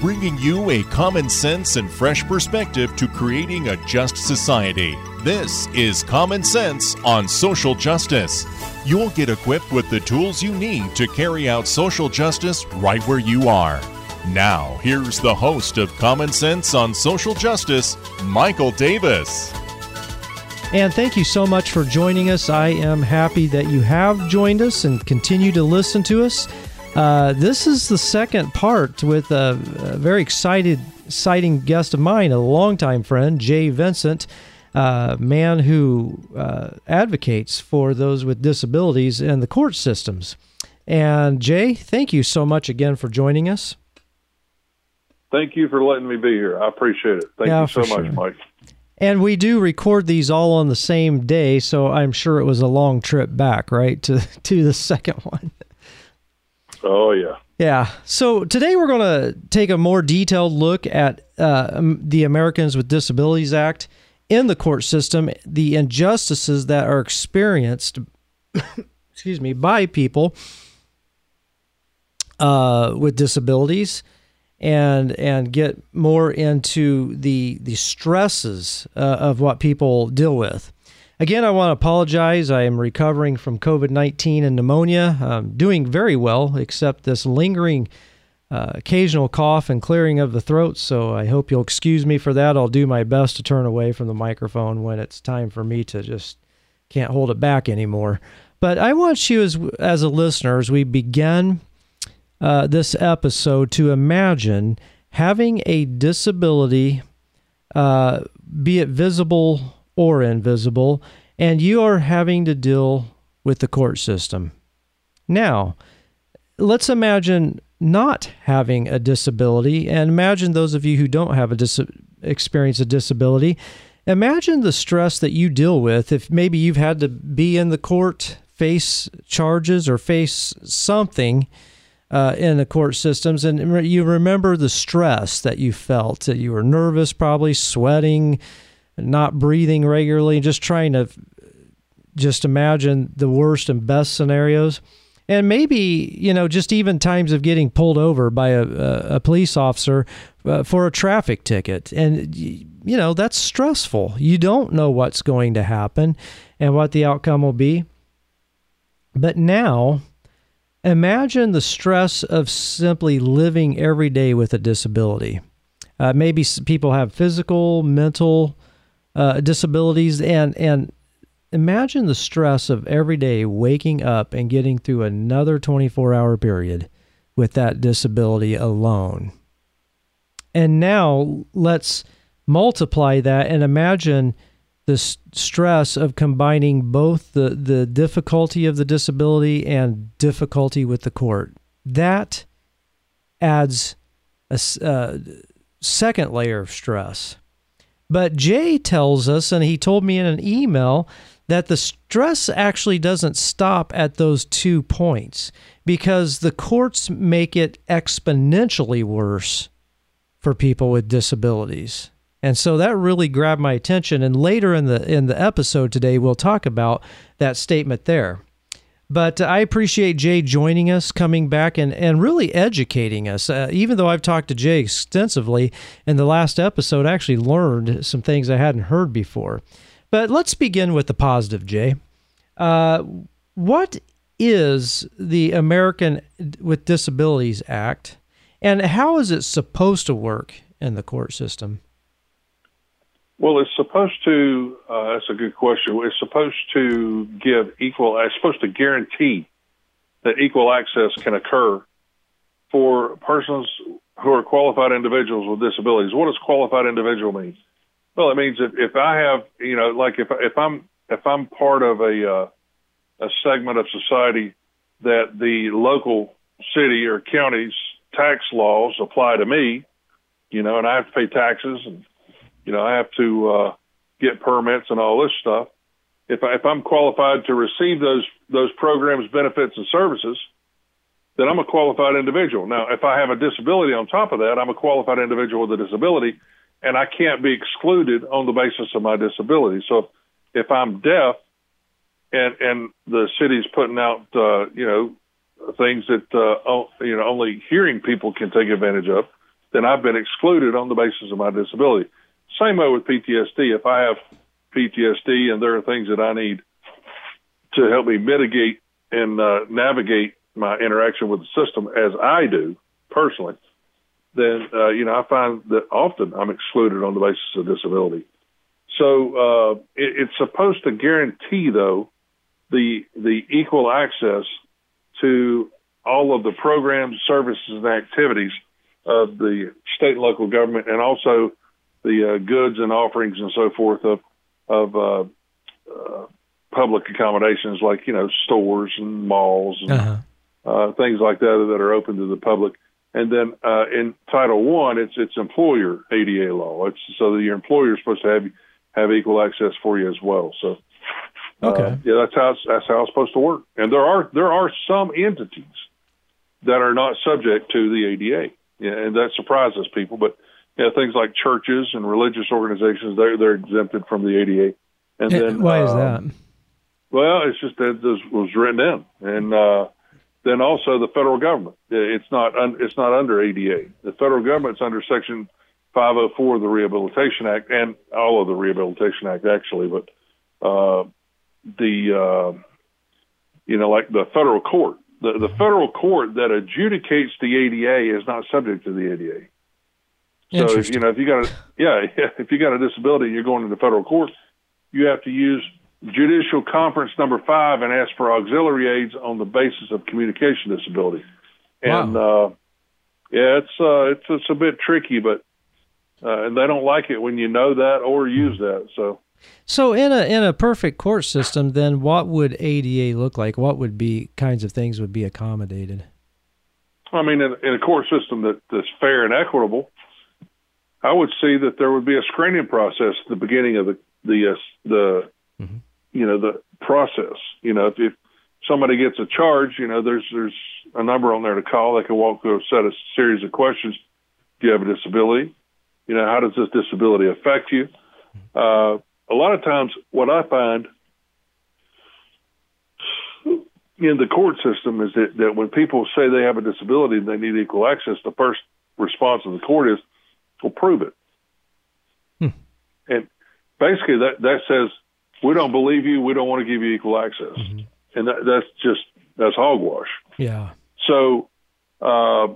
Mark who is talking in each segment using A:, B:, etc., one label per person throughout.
A: bringing you a common sense and fresh perspective to creating a just society. This is Common Sense on Social Justice. You'll get equipped with the tools you need to carry out social justice right where you are. Now, here's the host of Common Sense on Social Justice, Michael Davis.
B: And thank you so much for joining us. I am happy that you have joined us and continue to listen to us. Uh, this is the second part with a, a, very excited, exciting guest of mine, a longtime friend, Jay Vincent, a uh, man who uh, advocates for those with disabilities in the court systems. And Jay, thank you so much again for joining us.
C: Thank you for letting me be here. I appreciate it. Thank yeah, you so much, Mike.
B: And we do record these all on the same day, so I'm sure it was a long trip back, right, to to the second one.
C: Oh, yeah.
B: Yeah. So today we're going to take a more detailed look at uh, the Americans with Disabilities Act in the court system, the injustices that are experienced, excuse me, by people uh, with disabilities, and and get more into the the stresses uh, of what people deal with. Again, I want to apologize. I am recovering from COVID 19 and pneumonia. I'm doing very well, except this lingering uh, occasional cough and clearing of the throat. So I hope you'll excuse me for that. I'll do my best to turn away from the microphone when it's time for me to just can't hold it back anymore. But I want you, as, as a listener, as we begin uh, this episode, to imagine having a disability, uh, be it visible or invisible, and you are having to deal with the court system. Now, let's imagine not having a disability, and imagine those of you who don't have a dis- experience a disability. Imagine the stress that you deal with if maybe you've had to be in the court, face charges, or face something uh, in the court systems, and you remember the stress that you felt. That you were nervous, probably sweating, not breathing regularly, just trying to just imagine the worst and best scenarios. And maybe, you know, just even times of getting pulled over by a, a, police officer uh, for a traffic ticket. And, you know, that's stressful. You don't know what's going to happen and what the outcome will be. But now, imagine the stress of simply living every day with a disability. Uh, maybe people have physical, mental, uh, disabilities and and imagine the stress of every day waking up and getting through another 24 hour period with that disability alone. And now let's multiply that and imagine the stress of combining both the, the difficulty of the disability and difficulty with the court. That adds a, a uh, second layer of stress. But Jay tells us, and he told me in an email, that the stress actually doesn't stop at those two points because the courts make it exponentially worse for people with disabilities. And so that really grabbed my attention and later in the in the episode today we'll talk about that statement there. But I appreciate Jay joining us, coming back, and, and really educating us. Uh, even though I've talked to Jay extensively in the last episode, I actually learned some things I hadn't heard before. But let's begin with the positive, Jay. Uh, what is the American with Disabilities Act, and how is it supposed to work in the court system?
C: Well, it's supposed to. Uh, that's a good question. It's supposed to give equal. It's supposed to guarantee that equal access can occur for persons who are qualified individuals with disabilities. What does qualified individual mean? Well, it means if, if I have, you know, like if if I'm if I'm part of a uh, a segment of society that the local city or county's tax laws apply to me, you know, and I have to pay taxes and you know, I have to uh, get permits and all this stuff. If, I, if I'm qualified to receive those those programs, benefits, and services, then I'm a qualified individual. Now, if I have a disability on top of that, I'm a qualified individual with a disability, and I can't be excluded on the basis of my disability. So, if I'm deaf, and and the city's putting out, uh, you know, things that uh, you know only hearing people can take advantage of, then I've been excluded on the basis of my disability. Same way with PTSD. If I have PTSD and there are things that I need to help me mitigate and uh, navigate my interaction with the system as I do personally, then uh, you know I find that often I'm excluded on the basis of disability. So uh, it, it's supposed to guarantee, though, the the equal access to all of the programs, services, and activities of the state and local government, and also the uh, goods and offerings and so forth of of uh, uh, public accommodations like you know stores and malls and uh-huh. Uh, things like that that are open to the public. And then uh, in Title One, it's it's employer ADA law. It's so that your employer is supposed to have have equal access for you as well. So,
B: uh, okay,
C: yeah, that's how it's, that's how it's supposed to work. And there are there are some entities that are not subject to the ADA, yeah, and that surprises people. But you know, things like churches and religious organizations they're they're exempted from the ADA.
B: And then why is um, that?
C: Well, it's just that this was written in, and uh, then also the federal government. It's not un, it's not under ADA. The federal government's under Section 504 of the Rehabilitation Act and all of the Rehabilitation Act actually, but uh, the uh, you know like the federal court, the the federal court that adjudicates the ADA is not subject to the ADA. So you know if you got a yeah if you got a disability you're going to the federal court, you have to use judicial conference number five and ask for auxiliary aids on the basis of communication disability. And wow. uh, yeah, it's uh, it's it's a bit tricky, but uh, and they don't like it when you know that or use that. So,
B: so in a in a perfect court system, then what would ADA look like? What would be kinds of things would be accommodated?
C: I mean, in, in a court system that, that's fair and equitable, I would see that there would be a screening process at the beginning of the the uh, the mm-hmm. you know the process. You know, if, if somebody gets a charge, you know, there's there's a number on there to call. They can walk through a set of series of questions. Do you have a disability? You know, how does this disability affect you? Uh, a lot of times, what I find in the court system is that, that when people say they have a disability and they need equal access, the first response of the court is, "Well, prove it." Hmm. And basically, that that says we don't believe you. We don't want to give you equal access, mm-hmm. and that, that's just that's hogwash.
B: Yeah.
C: So, uh,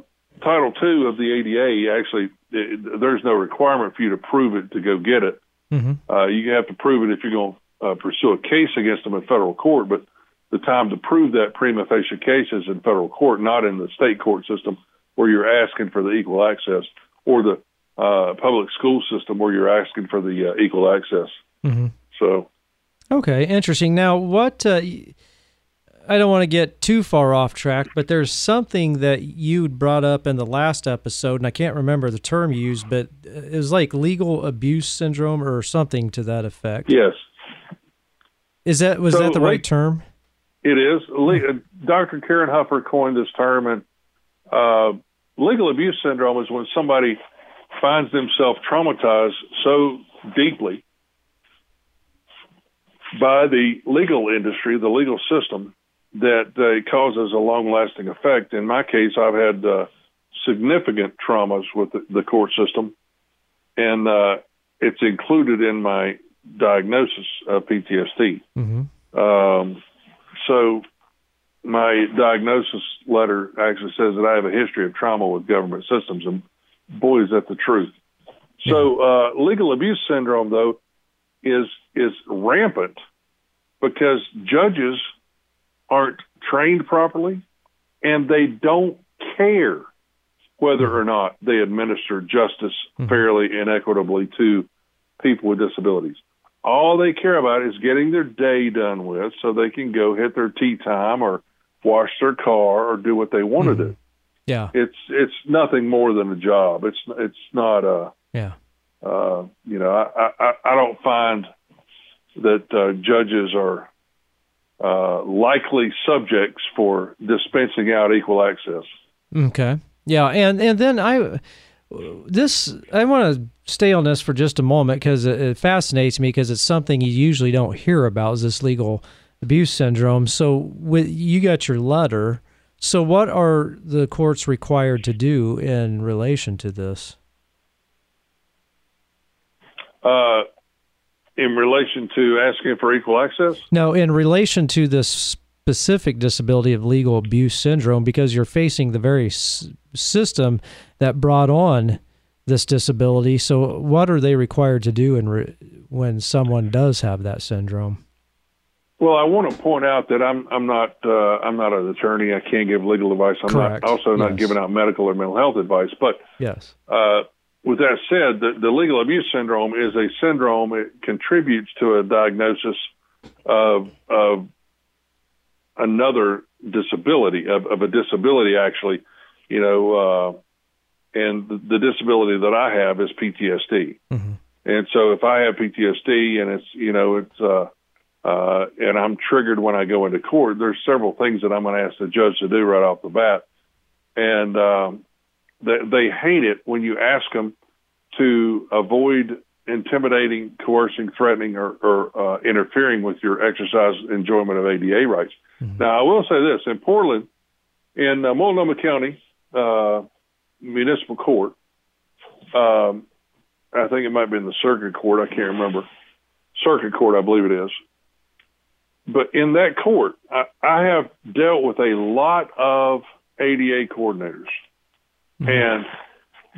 C: Title Two of the ADA actually it, there's no requirement for you to prove it to go get it. Mm-hmm. Uh, you have to prove it if you're going to uh, pursue a case against them in federal court. But the time to prove that prima facie case is in federal court, not in the state court system where you're asking for the equal access, or the uh, public school system where you're asking for the uh, equal access. Mm-hmm. So,
B: okay, interesting. Now, what? Uh, I don't want to get too far off track, but there's something that you brought up in the last episode, and I can't remember the term you used, but it was like legal abuse syndrome or something to that effect.
C: Yes.
B: Is that was so, that the right term?
C: It is. Uh, Dr. Karin Huffer coined this term, and uh, legal abuse syndrome is when somebody finds themselves traumatized so deeply by the legal industry, the legal system, that uh, it causes a long lasting effect. In my case, I've had uh, significant traumas with the, the court system, and uh, it's included in my diagnosis of PTSD. Mm-hmm. Um, so, my diagnosis letter actually says that I have a history of trauma with government systems, and boy, is that the truth. So, uh, legal abuse syndrome, though, is is rampant because judges aren't trained properly and they don't care whether or not they administer justice mm-hmm. fairly and equitably to people with disabilities. All they care about is getting their day done with so they can go hit their tea time or wash their car or do what they want mm-hmm. to do.
B: Yeah.
C: It's it's nothing more than a job. It's it's not a
B: Yeah.
C: Uh, you know, I, I I don't find that uh, judges are uh, likely subjects for dispensing out equal access.
B: Okay. Yeah, and and then I this I want to stay on this for just a moment because it, it, fascinates me because it's something you usually don't hear about is this legal abuse syndrome. So with you got your letter. So, what are the courts required to do in relation to this?
C: Uh, in relation to asking for equal access?
B: No, in relation to this specific disability of legal abuse syndrome, because you're facing the very s- system that brought on this disability. So, what are they required to do in re- when someone does have that syndrome?
C: Well, I want to point out that I'm I'm not uh, I'm not an attorney. I can't give legal advice. I'm
B: Correct.
C: not also not
B: Yes.
C: giving out medical or mental health advice. But
B: Yes.
C: uh, with that said, the, the legal abuse syndrome is a syndrome. It contributes to a diagnosis of of another disability of, of a disability actually. You know, uh, and the, the disability that I have is PTSD.
B: Mhm.
C: And so if I have PTSD and it's you know it's uh, and I'm triggered when I go into court, there's several things that I'm going to ask the judge to do right off the bat, and um, they, they hate it when you ask them to avoid intimidating, coercing, threatening, or, or uh, interfering with your exercise enjoyment of ADA rights. Now, I will say this: in Portland, in uh, Multnomah County uh, Municipal Court, um, I think it might be in the Circuit Court. I can't remember. Circuit Court, I believe it is. But in that court, I, I have dealt with a lot of ADA coordinators, and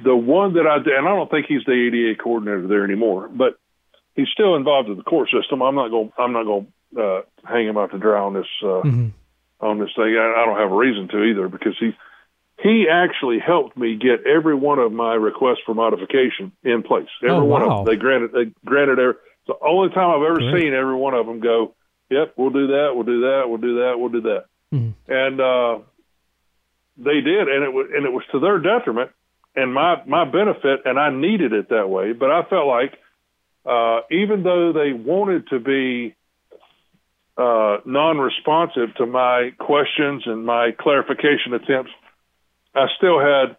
C: the one that I did, and I don't think he's the ADA coordinator there anymore, but he's still involved in the court system. I'm not going. I'm not going to uh, hang him out to dry on this uh,
B: Mhm.
C: on this thing. I, I don't have a reason to either because he he actually helped me get every one of my requests for modification in place. Every
B: Oh,
C: one
B: wow.
C: of them. They granted. They granted. Every, it's the only time I've ever seen every one of them go. Yep, we'll do that. We'll do that. We'll do that. We'll do that.
B: Mhm.
C: And uh, they did, and it was and it was to their detriment and my my benefit, and I needed it that way. But I felt like uh, even though they wanted to be uh, non-responsive to my questions and my clarification attempts, I still had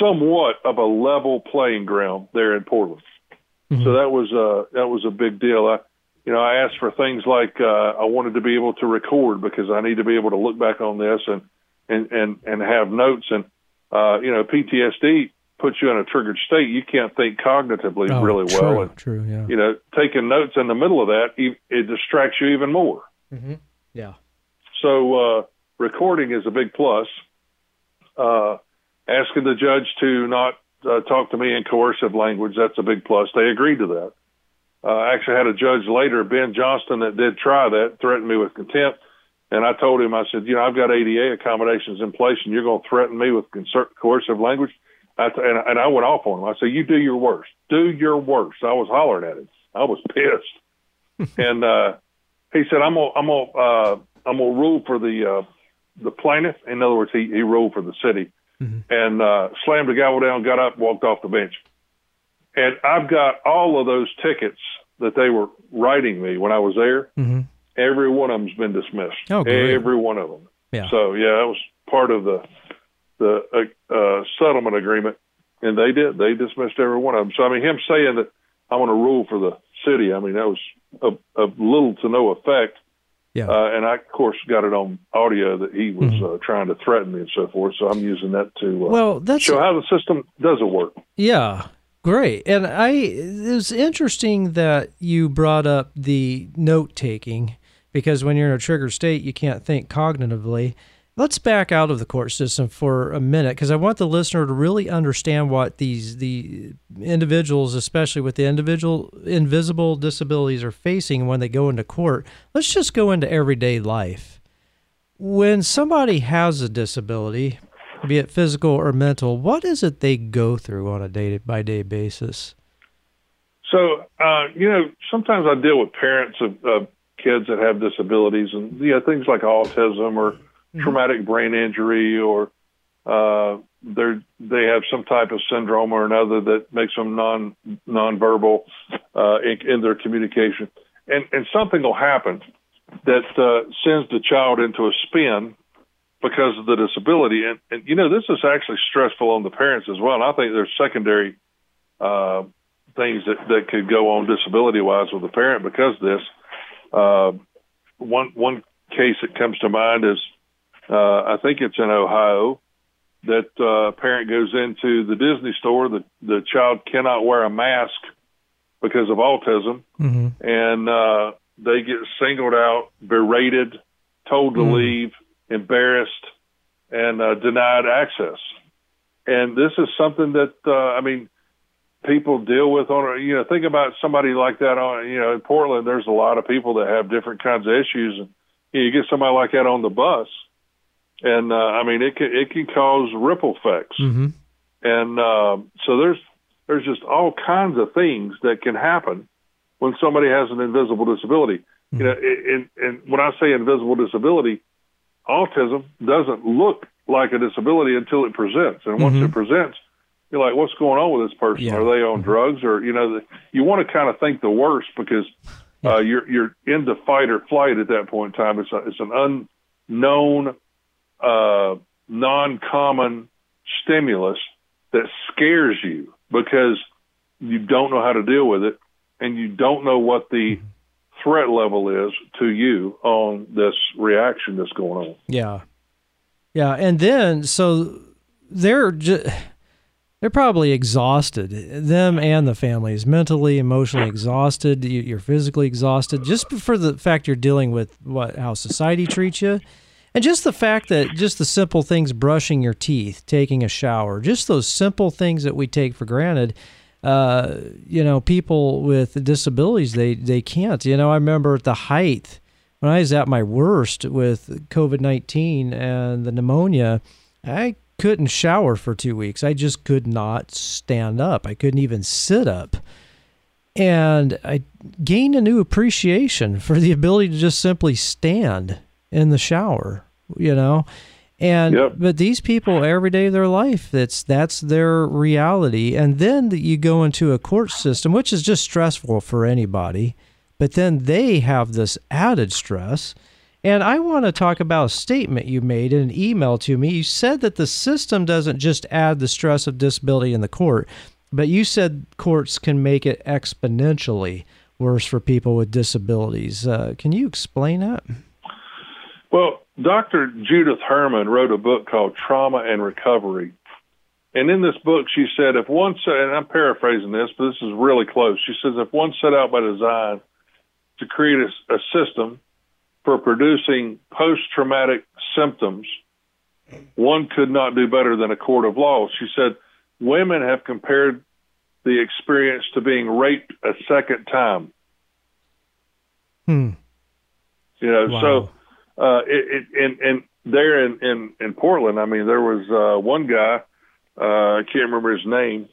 C: somewhat of a level playing ground there in Portland. So that was uh, that was a big deal. I, you know, I asked for things like uh, I wanted to be able to record because I need to be able to look back on this and and and and have notes and uh, you know PTSD puts you in a triggered state. You can't think cognitively
B: Oh,
C: really
B: true,
C: well, and
B: True. Yeah.
C: you know taking notes in the middle of that it distracts you even more.
B: Mm-hmm. Yeah.
C: So uh, recording is a big plus. Uh, asking the judge to not uh, talk to me in coercive language, that's a big plus. They agreed to that. Uh, I actually had a judge later, Ben Johnston, that did try that, threatened me with contempt. And I told him, I said, you know, I've got ADA accommodations in place, and you're going to threaten me with coercive language. I t- and, and I went off on him. I said, you do your worst. Do your worst. I was hollering at him. I was pissed. and uh, he said, I'm gonna, I'm gonna, uh, I'm gonna rule for the uh, the plaintiff. In other words, he he ruled for the city, and uh, slammed the gavel down, got up, walked off the bench. And I've got all of those tickets that they were writing me when I was there.
B: Mm-hmm.
C: Every one of them's been dismissed.
B: Oh, great.
C: Every one of them.
B: Yeah.
C: So yeah, that was part of the the uh, uh, settlement agreement, and they did. They dismissed every one of them. So I mean, him saying that I want to rule for the city, I mean, that was of, little to no effect.
B: Yeah.
C: Uh, and I, of course, got it on audio that he was
B: Mhm.
C: uh, trying to threaten me and so forth. So I'm using that to uh,
B: well, that's
C: show how the system doesn't work.
B: Yeah, great. And I it was interesting that you brought up the note taking because when you're in a triggered state, you can't think cognitively. Let's back out of the court system for a minute because I want the listener to really understand what these the individuals, especially with the individual invisible disabilities, are facing when they go into court. Let's just go into everyday life. When somebody has a disability, be it physical or mental, what is it they go through on a day by day basis?
C: So, uh, you know, sometimes I deal with parents of, of kids that have disabilities and, you know, things like autism or traumatic brain injury or uh, they're, they have some type of syndrome or another that makes them non nonverbal uh, in, in their communication. And, and something will happen that uh, sends the child into a spin because of the disability. And, and, you know, this is actually stressful on the parents as well. And I think there's secondary uh, things that, that could go on disability wise with the parent because of this. Uh, one one case that comes to mind is uh, I think it's in Ohio, that uh, a parent goes into the Disney store, the the child cannot wear a mask because of autism,
B: Mm-hmm.
C: and uh, they get singled out, berated, told to
B: Mm.
C: leave, embarrassed, and uh, denied access. And this is something that uh, I mean, people deal with on. a You know, think about somebody like that on. You know, in Portland, there's a lot of people that have different kinds of issues, and you, know, you get somebody like that on the bus, and uh, I mean, it can it can cause ripple effects
B: Mm-hmm.
C: and um, so there's there's just all kinds of things that can happen when somebody has an invisible disability. You know, and, and when I say invisible disability, autism doesn't look like a disability until it presents, and once
B: Mhm.
C: it presents, you're like, what's going on with this person?
B: Yeah.
C: Are they on drugs, or you know, the, you want to kind of think the worst because uh, you're you're into fight or flight at that point in time. It's a, it's an unknown, uh, non-common stimulus that scares you because you don't know how to deal with it and you don't know what the threat level is to you on this reaction that's going on.
B: Yeah, yeah, and then so they're just they're probably exhausted. Them and the families, mentally, emotionally exhausted. You- You're physically exhausted just for the fact you're dealing with what how society treats you, and just the fact that just the simple things, brushing your teeth, taking a shower, just those simple things that we take for granted. Uh, you know, people with disabilities, they they can't. You know, I remember at the height when I was at my worst with COVID 19 and the pneumonia, I couldn't shower for two weeks. I just could not stand up. I couldn't even sit up. And I gained a new appreciation for the ability to just simply stand in the shower, you know? And
C: Yep.
B: but these people every day of their life that's that's their reality and then you go into a court system which is just stressful for anybody but then they have this added stress. And I want to talk about a statement you made in an email to me. You said that the system doesn't just add the stress of disability in the court, but you said courts can make it exponentially worse for people with disabilities. Uh, can you explain that?
C: Well, Dr. Judith Herman wrote a book called Trauma and Recovery. And in this book, she said, if one set, and I'm paraphrasing this, but this is really close. She says, if one set out by design to create a, a system for producing post traumatic symptoms, one could not do better than a court of law. She said, women have compared the experience to being raped a second time.
B: Hmm.
C: You know,
B: Wow.
C: so uh, it, it and and there in, in in Portland, I mean, there was uh, one guy. Uh, I can't remember his name.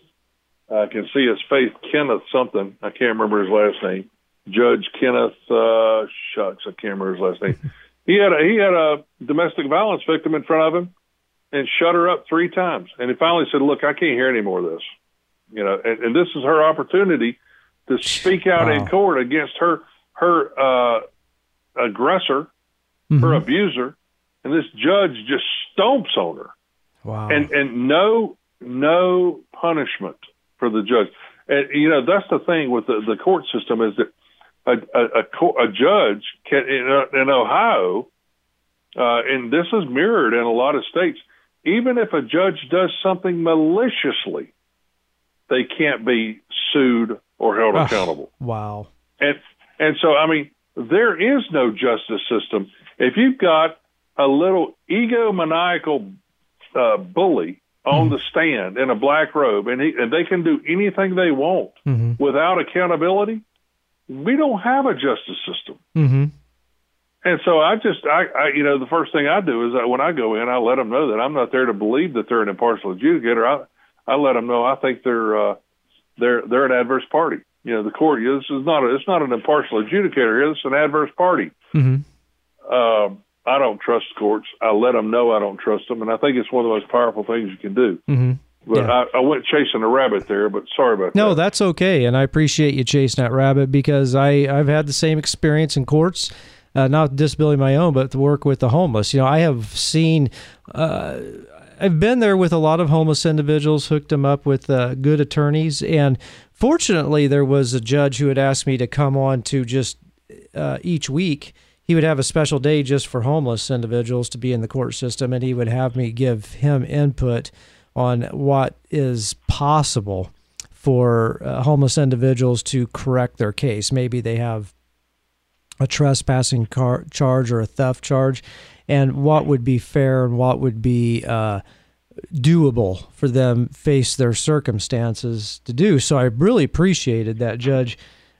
C: I can see his face, Kenneth something. I can't remember his last name. Judge Kenneth. Uh, shucks, I can't remember his last name. he had a, he had a domestic violence victim in front of him, and shut her up three times. And he finally said, "Look, I can't hear any more of this." You know, and, and this is her opportunity to speak out in court against her her uh, aggressor, her
B: Mhm.
C: abuser, and this judge just stomps on her,
B: Wow.
C: and and no no punishment for the judge. And you know that's the thing with the, the court system is that a a, a, co- a judge can in, uh, in Ohio, uh, and this is mirrored in a lot of states. Even if a judge does something maliciously, they can't be sued or held accountable.
B: wow.
C: And and so I mean, there is no justice system. If you've got a little egomaniacal uh, bully on the stand in a black robe, and he and they can do anything they want
B: hmm
C: without accountability, we don't have a justice system.
B: hmm
C: And so I just, I, I, you know, the first thing I do is that when I go in, I let them know that I'm not there to believe that they're an impartial adjudicator. I, I let them know I think they're, uh, they're, they're an adverse party. You know, the court. This is not, a, it's not an impartial adjudicator here. It's an adverse party.
B: hmm
C: Um, I don't trust courts. I let them know I don't trust them, and I think it's one of the most powerful things you can do.
B: hmm
C: But
B: Yeah.
C: I, I went chasing a rabbit there. But sorry about
B: No,
C: that.
B: No, that's okay, and I appreciate you chasing that rabbit because I I've had the same experience in courts, uh, not disability of my own, but to work with the homeless. You know, I have seen. Uh, I've been there with a lot of homeless individuals, hooked them up with uh, good attorneys, and fortunately, there was a judge who had asked me to come on to just uh, each week he would have a special day just for homeless individuals to be in the court system, and he would have me give him input on what is possible for uh, homeless individuals to correct their case. Maybe they have a trespassing car- charge or a theft charge, and what would be fair and what would be uh, doable for them face their circumstances to do. So I really appreciated that judge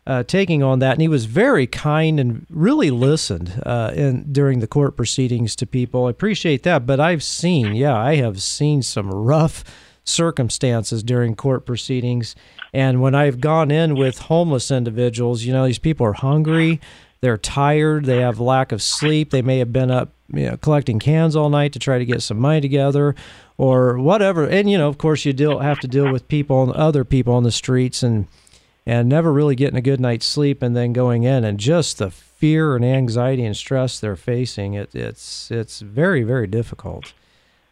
B: uh, taking on that, and he was very kind and really listened uh, in during the court proceedings to people. I appreciate that, but I've seen, yeah, I have seen some rough circumstances during court proceedings, and when I've gone in with homeless individuals, you know, these people are hungry, they're tired, they have lack of sleep, they may have been up you know, collecting cans all night to try to get some money together or whatever. And you know, of course, you deal have to deal with people, and other people on the streets, and and never really getting a good night's sleep, and then going in and just the fear and anxiety and stress they're facing. It, it's it's very very difficult,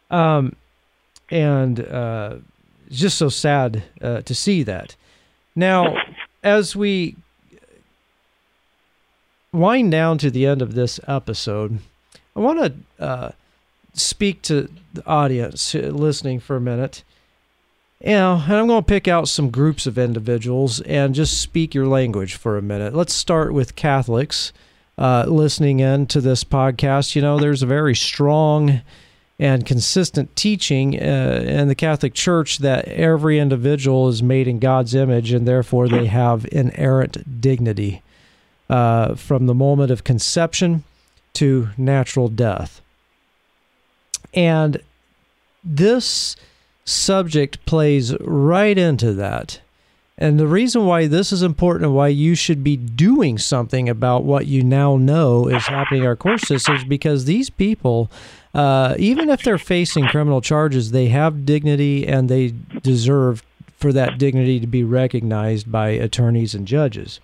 B: um, and uh, just so sad uh, to see that. Now, as we wind down to the end of this episode, I want to uh, speak to the audience listening for a minute. You know, and I'm going to pick out some groups of individuals and just speak your language for a minute. Let's start with Catholics uh, listening in to this podcast. You know, there's a very strong and consistent teaching uh, in the Catholic Church that every individual is made in God's image and therefore they have inerrant dignity uh, from the moment of conception to natural death. And this subject plays right into that. And the reason why this is important and why you should be doing something about what you now know is happening in our court system is because these people, uh, even if they're facing criminal charges, they have dignity and they deserve for that dignity to be recognized by attorneys and judges.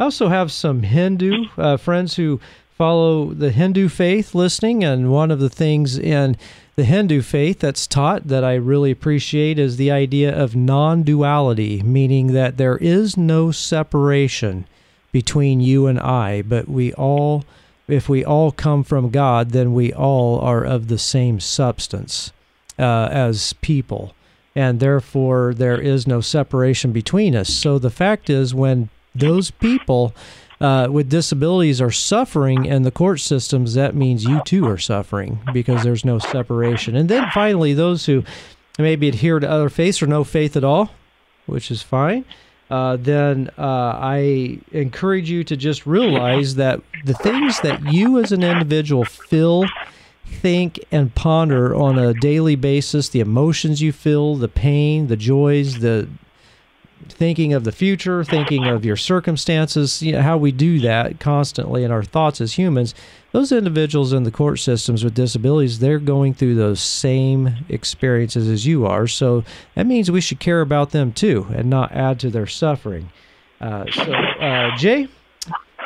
B: I also have some Hindu uh, friends who follow the Hindu faith listening, and one of the things in the Hindu faith that's taught that I really appreciate is the idea of non duality, meaning that there is no separation between you and I, but we all, if we all come from God, then we all are of the same substance uh, as people. And therefore, there is no separation between us. So the fact is, when those people uh, with disabilities are suffering in the court systems, that means you too are suffering because there's no separation. And then finally, those who maybe adhere to other faiths or no faith at all, which is fine. Uh, then uh, I encourage you to just realize that the things that you as an individual feel, think, and ponder on a daily basis, the emotions you feel, the pain, the joys, the thinking of the future, thinking of your circumstances, you know, how we do that constantly in our thoughts as humans, those individuals in the court systems with disabilities, they're going through those same experiences as you are. So that means we should care about them too and not add to their suffering. Uh, so, uh, Jay,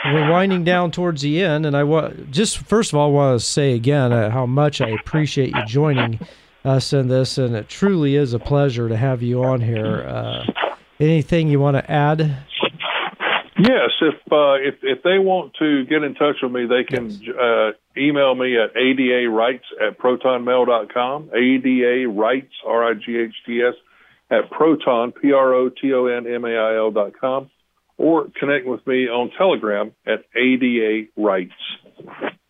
B: we're winding down towards the end, and I want just first of all want to say again uh, how much I appreciate you joining us in this, and it truly is a pleasure to have you on here. Uh, Anything you want to add?
C: Yes, if uh, if if they want to get in touch with me, they can yes. uh, email me at ada rights at protonmail.com. Ada rights r i g h t s at proton p r o t o n m a i l dot com, or connect with me on Telegram at ada rights.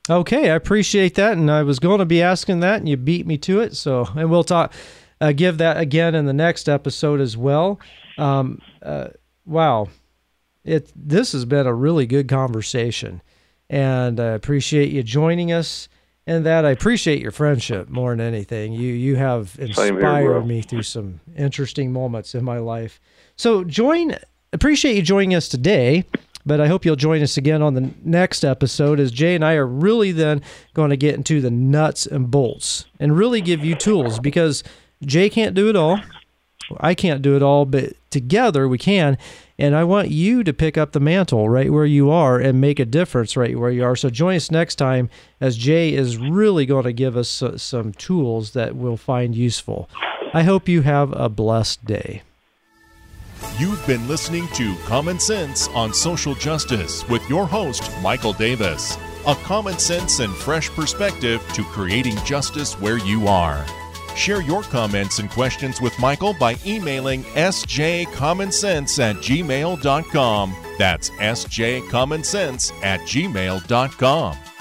B: Okay, I appreciate that, and I was going to be asking that, and you beat me to it. So, and we'll talk, uh, give that again in the next episode as well. Um, uh, wow, it this has been a really good conversation, and I appreciate you joining us. And that I appreciate your friendship more than anything. You you have inspired here, me through some interesting moments in my life. So join appreciate you joining us today but I hope you'll join us again on the next episode as Jay and I are really then going to get into the nuts and bolts and really give you tools because Jay can't do it all. I can't do it all, but together we can. And I want you to pick up the mantle right where you are and make a difference right where you are. So join us next time as Jay is really going to give us some tools that we'll find useful. I hope you have a blessed day.
A: You've been listening to Common Sense on Social Justice with your host, Michael Davis. a common sense and fresh perspective to creating justice where you are. Share your comments and questions with Michael by emailing sjcommonsense at gmail.com. That's sjcommonsense at gmail.com.